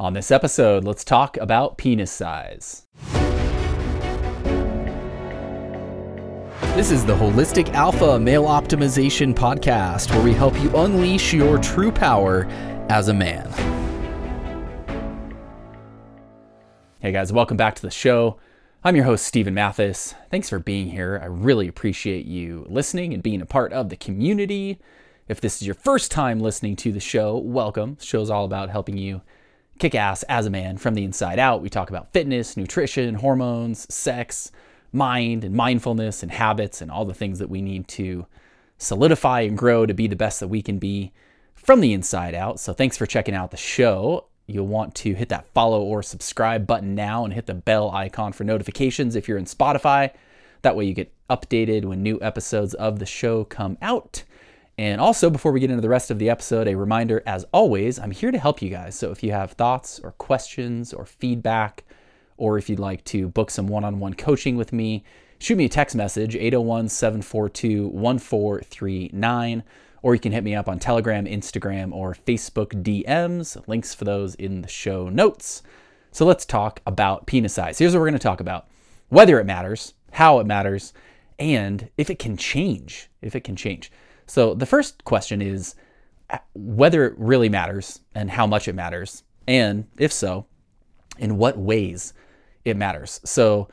On this episode, let's talk about penis size. This is the Holistic Alpha Male Optimization Podcast, where we help you unleash your true power as a man. Hey guys, welcome back to the show. I'm your host, Stephen Mathis. Thanks for being here. I really appreciate you listening and being a part of the community. If this is your first time listening to the show, welcome. The show's all about helping you kick ass as a man from the inside out. We talk about fitness, nutrition, hormones, sex, mind, and mindfulness, and habits, and all the things that we need to solidify and grow to be the best that we can be from the inside out. So, thanks for checking out the show. You'll want to hit that follow or subscribe button now and hit the bell icon for notifications if you're in Spotify. That way, you get updated when new episodes of the show come out. And also, before we get into the rest of the episode, a reminder as always, I'm here to help you guys. So if you have thoughts or questions or feedback, or if you'd like to book some one on one coaching with me, shoot me a text message 801 742 1439, or you can hit me up on Telegram, Instagram, or Facebook DMs. Links for those in the show notes. So let's talk about penis size. Here's what we're going to talk about whether it matters, how it matters, and if it can change. If it can change. So the first question is uh, whether it really matters and how much it matters, and if so, in what ways it matters. So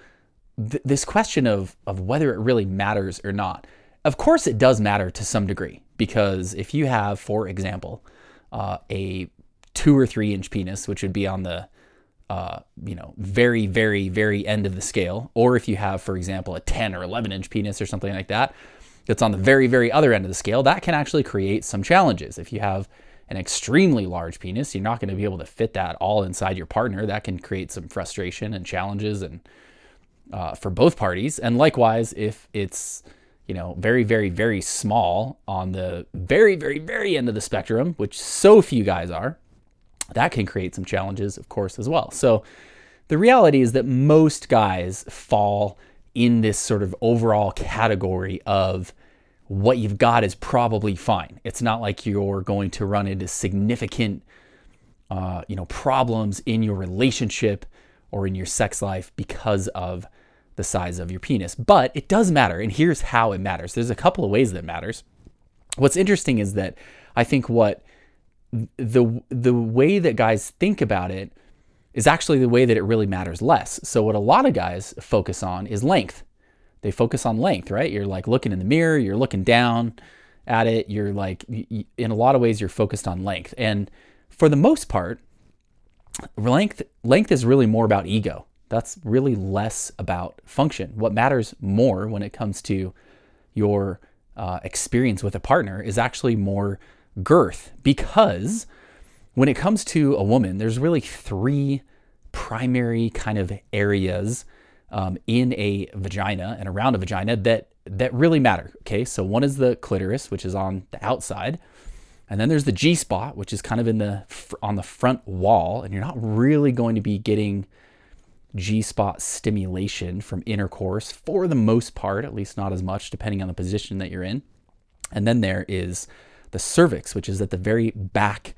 th- this question of of whether it really matters or not, of course it does matter to some degree because if you have, for example, uh, a two or three inch penis, which would be on the uh, you know, very, very, very end of the scale, or if you have, for example, a 10 or 11 inch penis or something like that, that's on the very, very other end of the scale, that can actually create some challenges. If you have an extremely large penis, you're not going to be able to fit that all inside your partner. That can create some frustration and challenges, and uh, for both parties. And likewise, if it's you know very, very, very small on the very, very, very end of the spectrum, which so few guys are, that can create some challenges, of course, as well. So the reality is that most guys fall in this sort of overall category of what you've got is probably fine. It's not like you're going to run into significant, uh, you know, problems in your relationship or in your sex life because of the size of your penis. But it does matter, and here's how it matters. There's a couple of ways that matters. What's interesting is that I think what the the way that guys think about it is actually the way that it really matters less. So, what a lot of guys focus on is length. They focus on length, right? You're like looking in the mirror, you're looking down at it, you're like, in a lot of ways, you're focused on length. And for the most part, length length is really more about ego. That's really less about function. What matters more when it comes to your uh, experience with a partner is actually more girth because when it comes to a woman, there's really three primary kind of areas um, in a vagina and around a vagina that that really matter. Okay, so one is the clitoris, which is on the outside, and then there's the G spot, which is kind of in the on the front wall, and you're not really going to be getting G spot stimulation from intercourse for the most part, at least not as much, depending on the position that you're in. And then there is the cervix, which is at the very back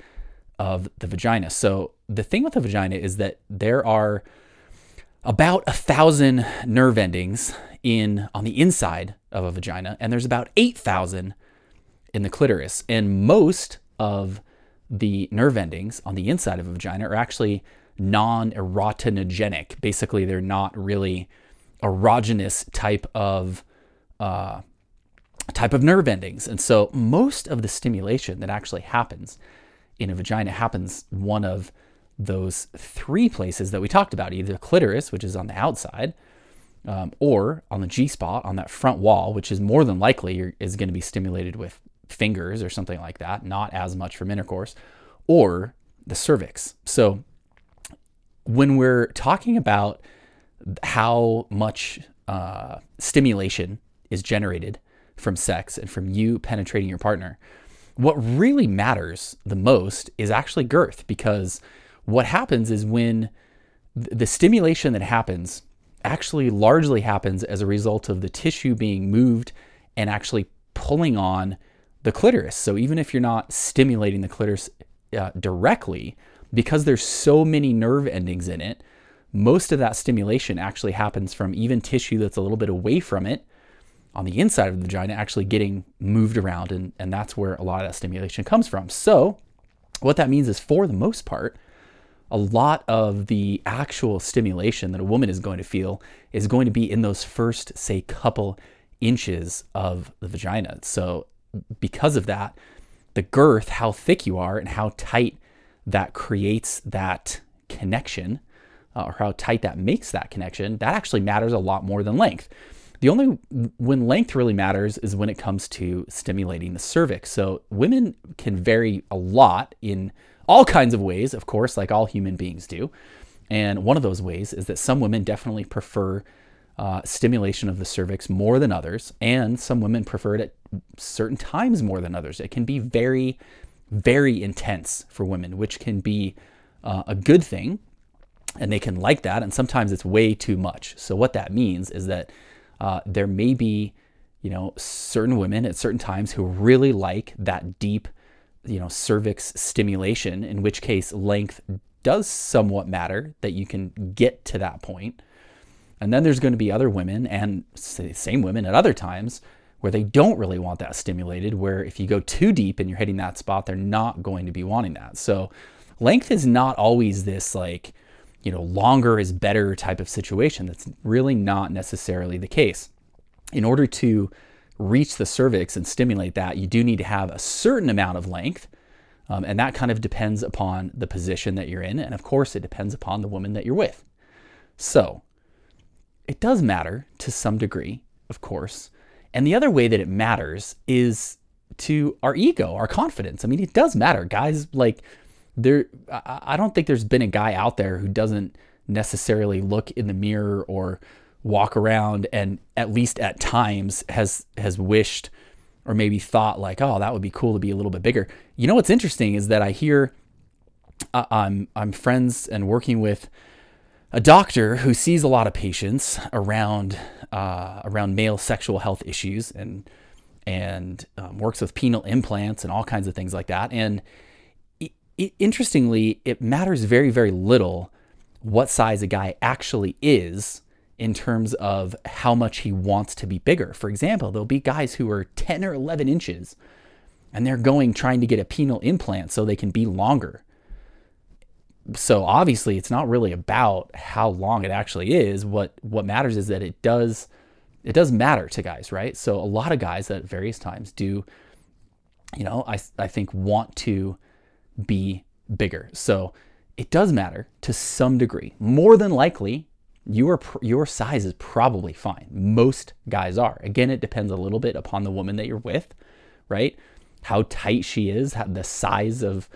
of the vagina. So the thing with the vagina is that there are about a thousand nerve endings in on the inside of a vagina, and there's about eight thousand in the clitoris. And most of the nerve endings on the inside of a vagina are actually non-erotinogenic. Basically, they're not really erogenous type of uh, type of nerve endings. And so most of the stimulation that actually happens in a vagina happens one of those three places that we talked about either the clitoris, which is on the outside, um, or on the G spot on that front wall, which is more than likely is going to be stimulated with fingers or something like that, not as much from intercourse, or the cervix. So when we're talking about how much uh, stimulation is generated from sex and from you penetrating your partner, what really matters the most is actually girth because what happens is when the stimulation that happens actually largely happens as a result of the tissue being moved and actually pulling on the clitoris. So even if you're not stimulating the clitoris uh, directly because there's so many nerve endings in it. Most of that stimulation actually happens from even tissue that's a little bit away from it on the inside of the vagina actually getting moved around. And, and that's where a lot of that stimulation comes from. So, what that means is, for the most part, a lot of the actual stimulation that a woman is going to feel is going to be in those first, say, couple inches of the vagina. So, because of that, the girth, how thick you are, and how tight that creates that connection, uh, or how tight that makes that connection, that actually matters a lot more than length. The only when length really matters is when it comes to stimulating the cervix. So women can vary a lot in all kinds of ways, of course, like all human beings do. And one of those ways is that some women definitely prefer uh, stimulation of the cervix more than others, and some women prefer it at certain times more than others. It can be very, very intense for women, which can be uh, a good thing, and they can like that. And sometimes it's way too much. So what that means is that uh, there may be, you know, certain women at certain times who really like that deep, you know, cervix stimulation. In which case, length does somewhat matter that you can get to that point. And then there's going to be other women and same women at other times where they don't really want that stimulated, where if you go too deep and you're hitting that spot, they're not going to be wanting that. So length is not always this like, you know, longer is better type of situation. That's really not necessarily the case. In order to reach the cervix and stimulate that, you do need to have a certain amount of length. Um, and that kind of depends upon the position that you're in. And of course, it depends upon the woman that you're with. So, it does matter to some degree, of course. And the other way that it matters is to our ego, our confidence. I mean, it does matter. Guys, like, there, I don't think there's been a guy out there who doesn't necessarily look in the mirror or walk around and at least at times has has wished or maybe thought like oh that would be cool to be a little bit bigger you know what's interesting is that i hear uh, i'm i'm friends and working with a doctor who sees a lot of patients around uh, around male sexual health issues and and um, works with penile implants and all kinds of things like that. And it, it, interestingly, it matters very very little what size a guy actually is in terms of how much he wants to be bigger. For example, there'll be guys who are 10 or 11 inches and they're going trying to get a penile implant so they can be longer. So obviously it's not really about how long it actually is. What what matters is that it does it does matter to guys right? So a lot of guys at various times do you know i i think want to be bigger. So it does matter to some degree. More than likely your your size is probably fine most guys are again it depends a little bit upon the woman that you're with right how tight she is how, the size of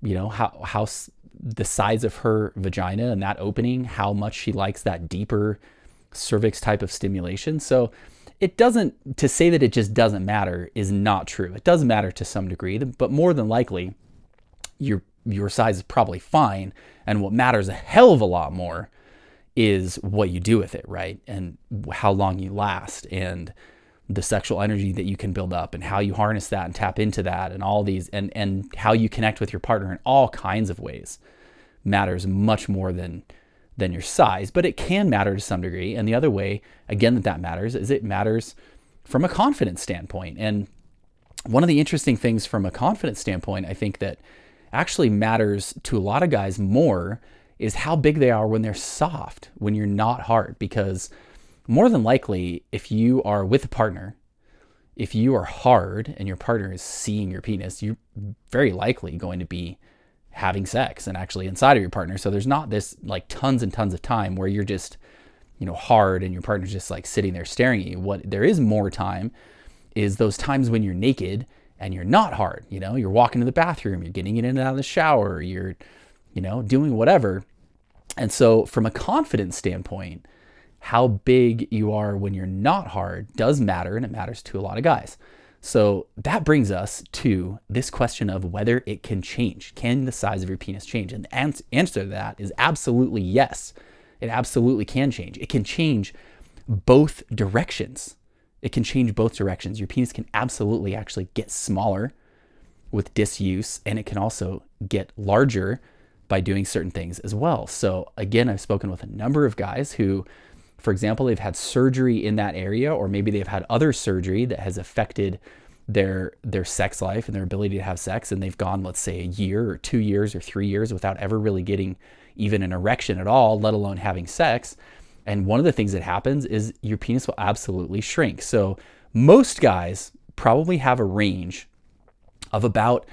you know how how the size of her vagina and that opening, how much she likes that deeper cervix type of stimulation. So it doesn't, to say that it just doesn't matter is not true. It does matter to some degree, but more than likely, your, your size is probably fine. And what matters a hell of a lot more is what you do with it, right? And how long you last and the sexual energy that you can build up and how you harness that and tap into that and all these and and how you connect with your partner in all kinds of ways matters much more than than your size but it can matter to some degree and the other way again that that matters is it matters from a confidence standpoint and one of the interesting things from a confidence standpoint i think that actually matters to a lot of guys more is how big they are when they're soft when you're not hard because more than likely, if you are with a partner, if you are hard and your partner is seeing your penis, you're very likely going to be having sex and actually inside of your partner. So there's not this like tons and tons of time where you're just, you know, hard and your partner's just like sitting there staring at you. What there is more time is those times when you're naked and you're not hard. You know, you're walking to the bathroom, you're getting in and out of the shower, you're, you know, doing whatever. And so from a confidence standpoint, how big you are when you're not hard does matter, and it matters to a lot of guys. So that brings us to this question of whether it can change. Can the size of your penis change? And the answer to that is absolutely yes. It absolutely can change. It can change both directions. It can change both directions. Your penis can absolutely actually get smaller with disuse, and it can also get larger by doing certain things as well. So, again, I've spoken with a number of guys who, for example, they've had surgery in that area, or maybe they've had other surgery that has affected their their sex life and their ability to have sex and they've gone let's say a year or 2 years or 3 years without ever really getting even an erection at all let alone having sex and one of the things that happens is your penis will absolutely shrink so most guys probably have a range of about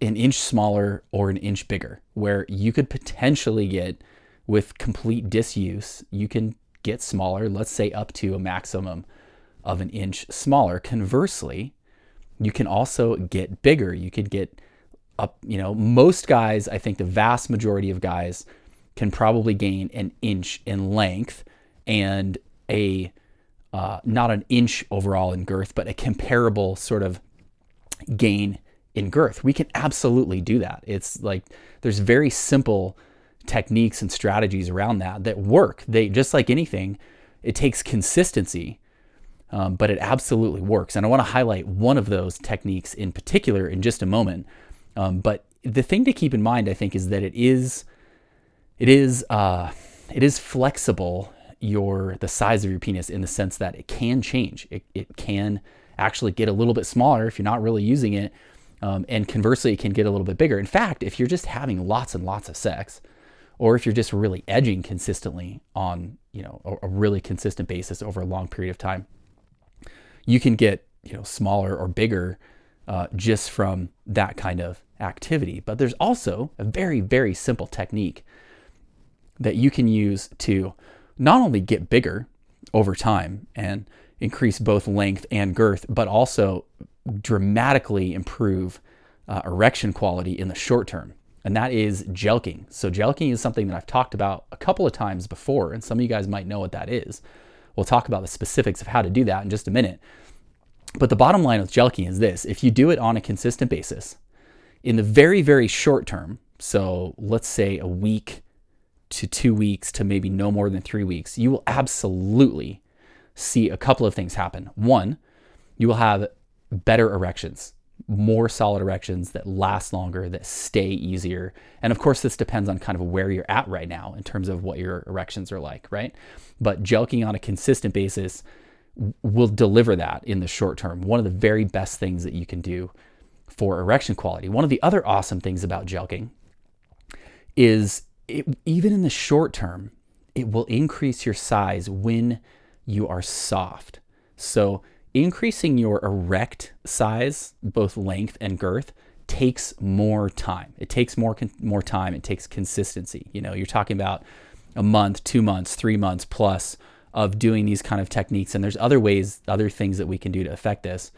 an inch smaller or an inch bigger, where you could potentially get with complete disuse, you can get smaller, let's say up to a maximum of an inch smaller. Conversely, you can also get bigger. You could get up, you know, most guys, I think the vast majority of guys can probably gain an inch in length and a uh, not an inch overall in girth, but a comparable sort of gain in girth. We can absolutely do that. It's like there's very simple techniques and strategies around that that work. They just like anything, it takes consistency, um, but it absolutely works. And I want to highlight one of those techniques in particular in just a moment. Um, but the thing to keep in mind, I think, is that it is it is uh, it is flexible your the size of your penis in the sense that it can change. It, it can actually get a little bit smaller if you're not really using it. Um, and conversely, it can get a little bit bigger. In fact, if you're just having lots and lots of sex, or if you're just really edging consistently on you know a, a really consistent basis over a long period of time, you can get you know smaller or bigger uh, just from that kind of activity. But there's also a very very simple technique that you can use to not only get bigger over time and increase both length and girth, but also dramatically improve uh, erection quality in the short term. And that is jelqing. So, jelqing is something that I've talked about a couple of times before, and some of you guys might know what that is. We'll talk about the specifics of how to do that in just a minute. But the bottom line with jelqing is this if you do it on a consistent basis, in the very, very short term, so let's say a week to two weeks to maybe no more than three weeks, you will absolutely see a couple of things happen. One, you will have better erections, more solid erections that last longer, that stay easier. And of course, this depends on kind of where you're at right now in terms of what your erections are like, right? But jelqing on a consistent basis will deliver that in the short term. One of the very best things that you can do for erection quality. One of the other awesome things about jelqing is it, even in the short term, it will increase your size when you are soft. So, increasing your erect size, both length and girth, takes more time. It takes more more time. It takes consistency. You know, you're talking about a month, two months, three months plus of doing these kind of techniques. And there's other ways, other things that we can do to affect this.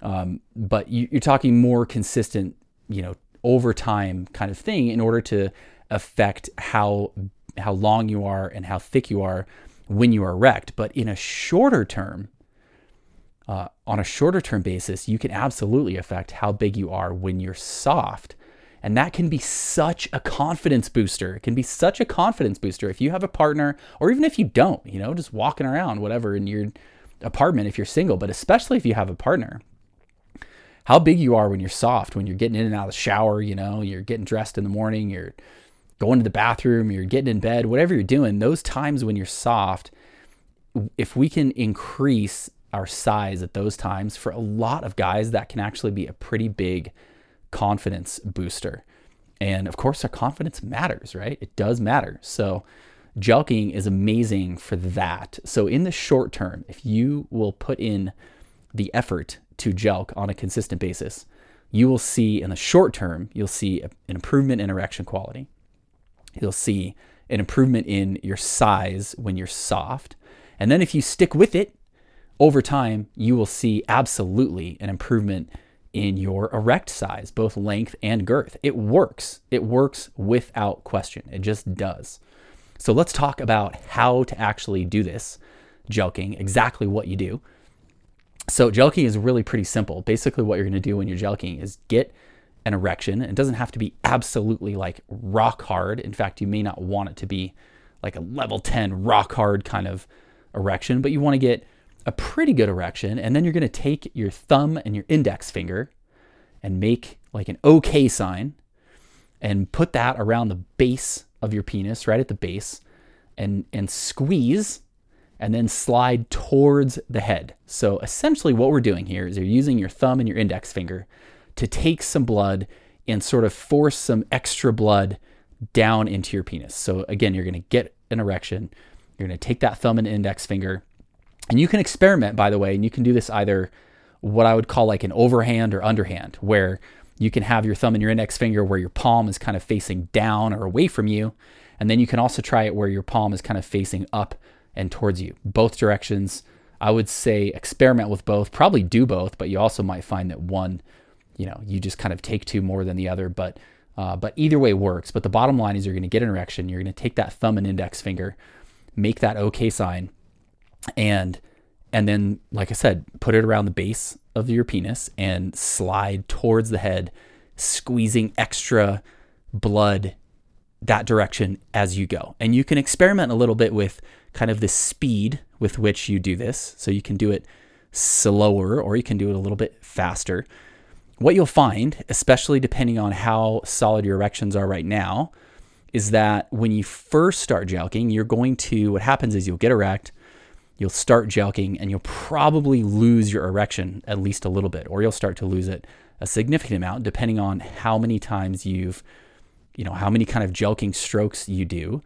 Um, but you, you're talking more consistent, you know, over time kind of thing in order to affect how how long you are and how thick you are when you are erect. But in a shorter term, uh, on a shorter term basis, you can absolutely affect how big you are when you're soft. And that can be such a confidence booster. It can be such a confidence booster if you have a partner, or even if you don't, you know, just walking around, whatever, in your apartment if you're single, but especially if you have a partner. How big you are when you're soft, when you're getting in and out of the shower, you know, you're getting dressed in the morning, you're going to the bathroom, you're getting in bed, whatever you're doing, those times when you're soft, if we can increase our size at those times, for a lot of guys, that can actually be a pretty big confidence booster. And of course, our confidence matters, right? It does matter. So, jelqing is amazing for that. So, in the short term, if you will put in the effort to jelq on a consistent basis, you will see in the short term, you'll see an improvement in erection quality you'll see an improvement in your size when you're soft. And then if you stick with it over time, you will see absolutely an improvement in your erect size, both length and girth. It works. It works without question. It just does. So let's talk about how to actually do this jelqing, exactly what you do. So jelqing is really pretty simple. Basically, what you're going to do when you're jelqing is get an erection. It doesn't have to be absolutely like rock hard. In fact, you may not want it to be like a level 10 rock hard kind of erection, but you want to get a pretty good erection. And then you're going to take your thumb and your index finger and make like an OK sign and put that around the base of your penis, right at the base, and and squeeze and then slide towards the head. So essentially what we're doing here is you're using your thumb and your index finger to take some blood and sort of force some extra blood down into your penis. So again, you're going to get an erection. You're going to take that thumb and index finger. And you can experiment by the way, and you can do this either what I would call like an overhand or underhand where you can have your thumb and your index finger where your palm is kind of facing down or away from you. And then you can also try it where your palm is kind of facing up and towards you. Both directions. I would say experiment with both, probably do both, but you also might find that one, you know, you just kind of take to more than the other. But uh, but either way works. But the bottom line is you're going to get an erection. You're going to take that thumb and index finger, make that OK sign, and and then, like I said, put it around the base of your penis and slide towards the head, squeezing extra blood that direction as you go. And you can experiment a little bit with kind of the speed with which you do this. So you can do it slower or you can do it a little bit faster. What you'll find, especially depending on how solid your erections are right now, is that when you first start jelqing, you're going to, what happens is you'll get erect you'll start jelqing and you'll probably lose your erection at least a little bit, or you'll start to lose it a significant amount depending on how many times you've, you know, how many kind of jelqing strokes you do,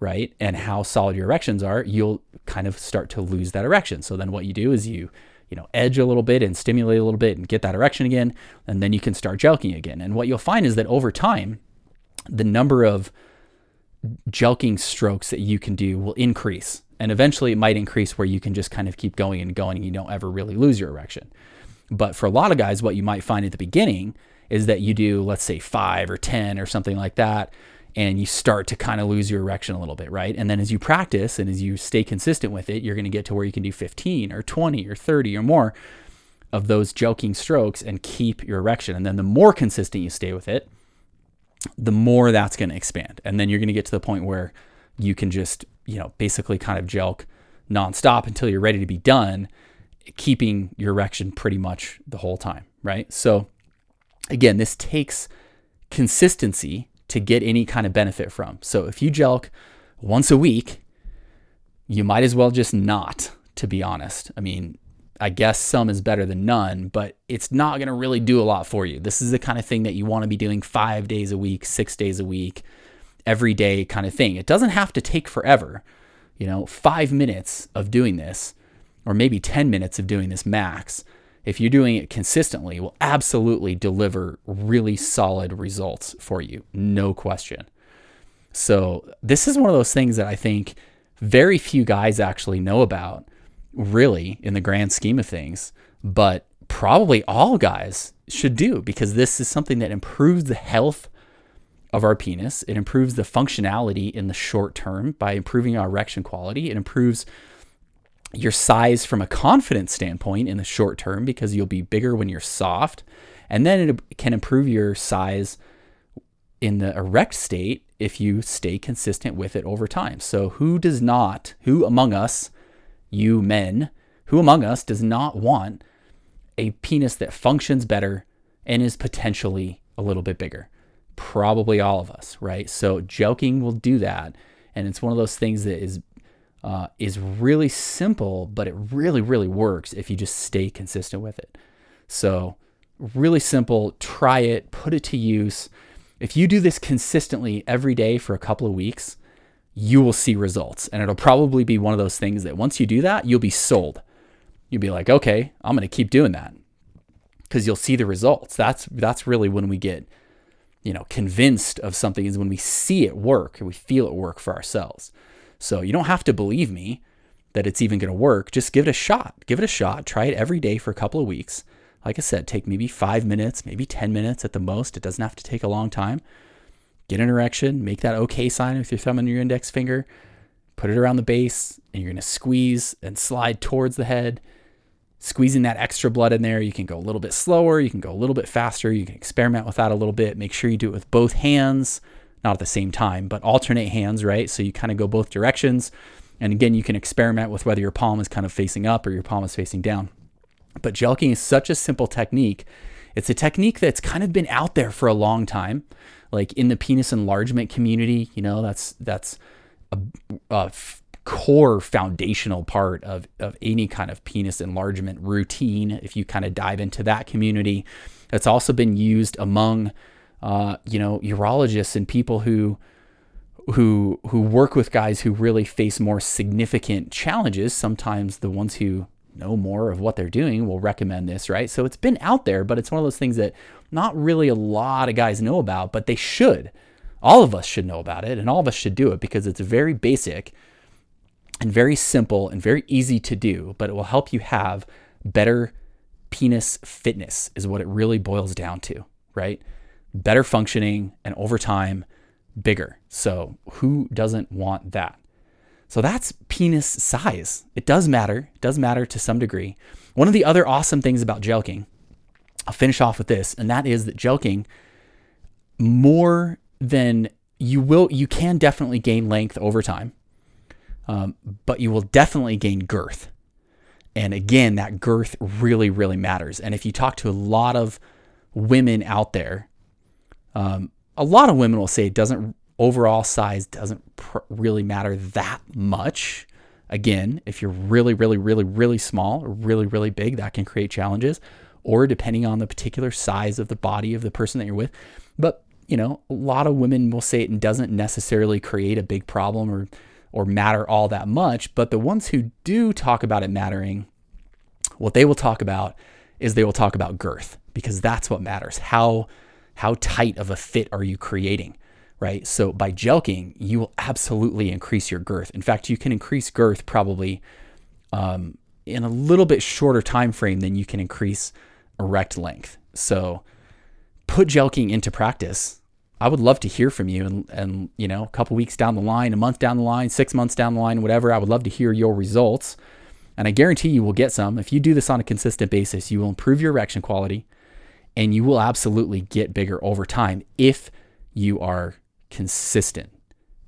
right? And how solid your erections are, you'll kind of start to lose that erection. So then what you do is you, you know, edge a little bit and stimulate a little bit and get that erection again, and then you can start jelqing again. And what you'll find is that over time, the number of jelqing strokes that you can do will increase and eventually it might increase where you can just kind of keep going and going and you don't ever really lose your erection. But for a lot of guys, what you might find at the beginning is that you do, let's say, five or 10 or something like that, and you start to kind of lose your erection a little bit, right? And then as you practice and as you stay consistent with it, you're going to get to where you can do 15 or 20 or 30 or more of those jelqing strokes and keep your erection. And then the more consistent you stay with it, the more that's going to expand. And then you're going to get to the point where you can just you know, basically kind of jelq nonstop until you're ready to be done, keeping your erection pretty much the whole time, right? So again, this takes consistency to get any kind of benefit from. So if you jelq once a week, you might as well just not, to be honest. I mean, I guess some is better than none, but it's not going to really do a lot for you. This is the kind of thing that you want to be doing five days a week, six days a week, everyday kind of thing. It doesn't have to take forever. You know, five minutes of doing this, or maybe 10 minutes of doing this max, if you're doing it consistently, will absolutely deliver really solid results for you. No question. So, this is one of those things that I think very few guys actually know about, really, in the grand scheme of things, but probably all guys should do because this is something that improves the health of our penis. It improves the functionality in the short term by improving our erection quality. It improves your size from a confidence standpoint in the short term because you'll be bigger when you're soft. And then it can improve your size in the erect state if you stay consistent with it over time. So, who does not, who among us, you men, who among us does not want a penis that functions better and is potentially a little bit bigger? Probably all of us, right? So joking will do that, and it's one of those things that is uh, is really simple, but it really really works if you just stay consistent with it. So really simple. Try it, put it to use. If you do this consistently every day for a couple of weeks, you will see results, and it'll probably be one of those things that once you do that, you'll be sold. You'll be like, okay, I'm going to keep doing that because you'll see the results. That's that's really when we get you know, convinced of something is when we see it work and we feel it work for ourselves. So you don't have to believe me that it's even going to work. Just give it a shot. Give it a shot. Try it every day for a couple of weeks. Like I said, take maybe five minutes, maybe 10 minutes at the most. It doesn't have to take a long time. Get an erection, make that OK sign with your thumb and your index finger, put it around the base, and you're going to squeeze and slide towards the head squeezing that extra blood in there. You can go a little bit slower, you can go a little bit faster, you can experiment with that a little bit. Make sure you do it with both hands, not at the same time, but alternate hands, right? So you kind of go both directions. And again, you can experiment with whether your palm is kind of facing up or your palm is facing down. But jelqing is such a simple technique. It's a technique that's kind of been out there for a long time, like in the penis enlargement community. You know, that's that's a, core foundational part of, of any kind of penis enlargement routine. If you kind of dive into that community, it's also been used among, uh, you know, urologists and people who who who work with guys who really face more significant challenges. Sometimes the ones who know more of what they're doing will recommend this, right? So it's been out there, but it's one of those things that not really a lot of guys know about, but they should. All of us should know about it, and all of us should do it because it's very basic and very simple and very easy to do, but it will help you have better penis fitness, is what it really boils down to, right? Better functioning and over time, bigger. So, who doesn't want that? So, that's penis size. It does matter. It does matter to some degree. One of the other awesome things about jelqing, I'll finish off with this, and that is that jelqing, more than you will, you can definitely gain length over time um, but you will definitely gain girth. And again, that girth really, really matters. And if you talk to a lot of women out there, um, a lot of women will say it doesn't overall size doesn't pr- really matter that much. Again, if you're really, really, really, really small or really, really big, that can create challenges. Or depending on the particular size of the body of the person that you're with. But, you know, a lot of women will say it doesn't necessarily create a big problem or or matter all that much. But the ones who do talk about it mattering, what they will talk about is they will talk about girth because that's what matters. How how tight of a fit are you creating? Right. So by jelqing, you will absolutely increase your girth. In fact, you can increase girth probably um, in a little bit shorter time frame than you can increase erect length. So put jelqing into practice I would love to hear from you and, and you know, a couple weeks down the line, a month down the line, six months down the line, whatever. I would love to hear your results. And I guarantee you will get some. If you do this on a consistent basis, you will improve your erection quality and you will absolutely get bigger over time if you are consistent.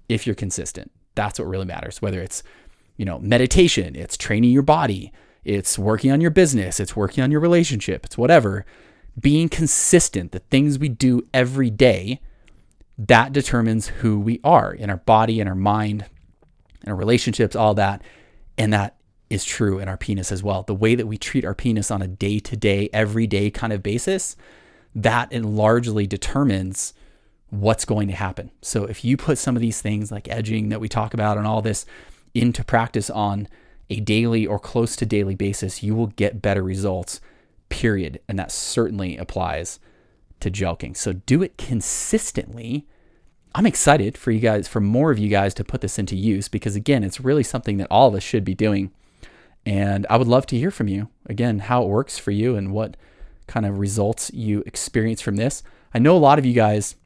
If you're consistent, that's what really matters. Whether it's, you know, meditation, it's training your body, it's working on your business, it's working on your relationship, it's whatever. Being consistent, the things we do every day that determines who we are in our body, in our mind, in our relationships, all that. And that is true in our penis as well. The way that we treat our penis on a day to day, everyday kind of basis, that largely determines what's going to happen. So if you put some of these things like edging that we talk about and all this into practice on a daily or close to daily basis, you will get better results, period. And that certainly applies to jelqing. So do it consistently. I'm excited for you guys, for more of you guys to put this into use because, again, it's really something that all of us should be doing. And I would love to hear from you again, how it works for you and what kind of results you experience from this. I know a lot of you guys,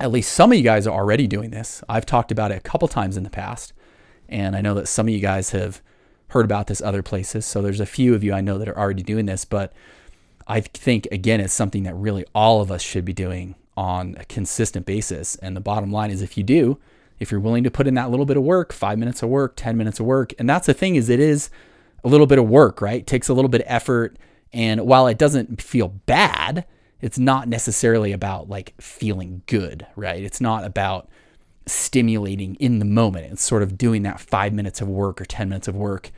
at least some of you guys, are already doing this. I've talked about it a couple times in the past. And I know that some of you guys have heard about this other places. So there's a few of you I know that are already doing this. But I think, again, it's something that really all of us should be doing on a consistent basis. And the bottom line is if you do, if you're willing to put in that little bit of work, five minutes of work, 10 minutes of work, and that's the thing is it is a little bit of work, right? It takes a little bit of effort. And while it doesn't feel bad, it's not necessarily about like feeling good, right? It's not about stimulating in the moment. It's sort of doing that five minutes of work or 10 minutes of work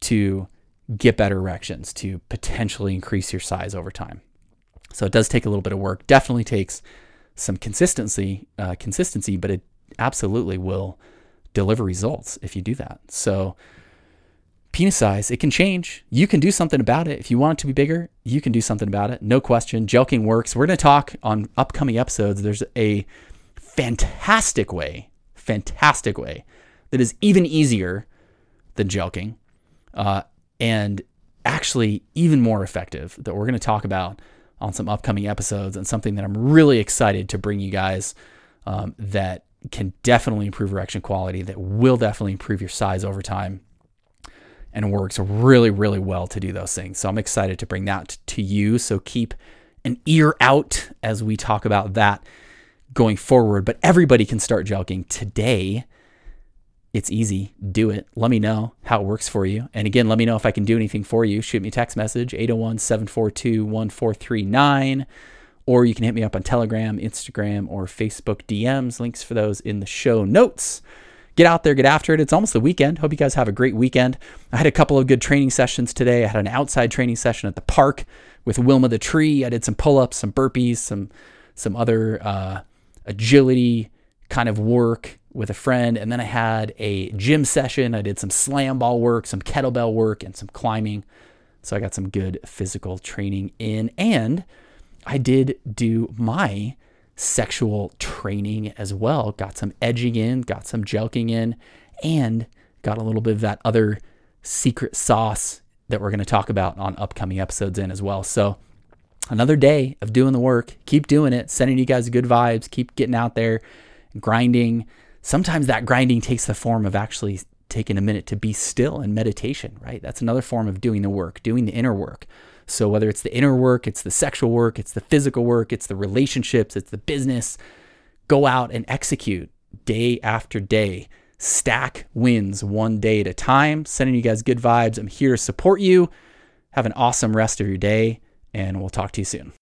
to get better erections to potentially increase your size over time. So it does take a little bit of work. Definitely takes some consistency, uh, consistency, but it absolutely will deliver results if you do that. So penis size, it can change. You can do something about it. If you want it to be bigger, you can do something about it. No question. Jelqing works. We're going to talk on upcoming episodes. There's a fantastic way, fantastic way that is even easier than jelqing. Uh, and actually even more effective that we're going to talk about on some upcoming episodes and something that I'm really excited to bring you guys um, that can definitely improve erection quality, that will definitely improve your size over time and works really, really well to do those things. So I'm excited to bring that to you. So keep an ear out as we talk about that going forward. But everybody can start jelqing today It's easy. Do it. Let me know how it works for you. And again, let me know if I can do anything for you. Shoot me a text message 801 742 1439 or you can hit me up on Telegram, Instagram, or Facebook DMs. Links for those in the show notes. Get out there, get after it. It's almost the weekend. Hope you guys have a great weekend. I had a couple of good training sessions today. I had an outside training session at the park with Wilma the tree. I did some pull ups, some burpees, some some other uh, agility kind of work with a friend. And then I had a gym session. I did some slam ball work, some kettlebell work, and some climbing. So I got some good physical training in. And I did do my sexual training as well. Got some edging in, got some jelqing in, and got a little bit of that other secret sauce that we're going to talk about on upcoming episodes in as well. So, another day of doing the work. Keep doing it, sending you guys good vibes, keep getting out there, grinding. Sometimes that grinding takes the form of actually taking a minute to be still in meditation, right? That's another form of doing the work, doing the inner work. So, whether it's the inner work, it's the sexual work, it's the physical work, it's the relationships, it's the business, go out and execute day after day. Stack wins one day at a time. Sending you guys good vibes. I'm here to support you. Have an awesome rest of your day, and we'll talk to you soon.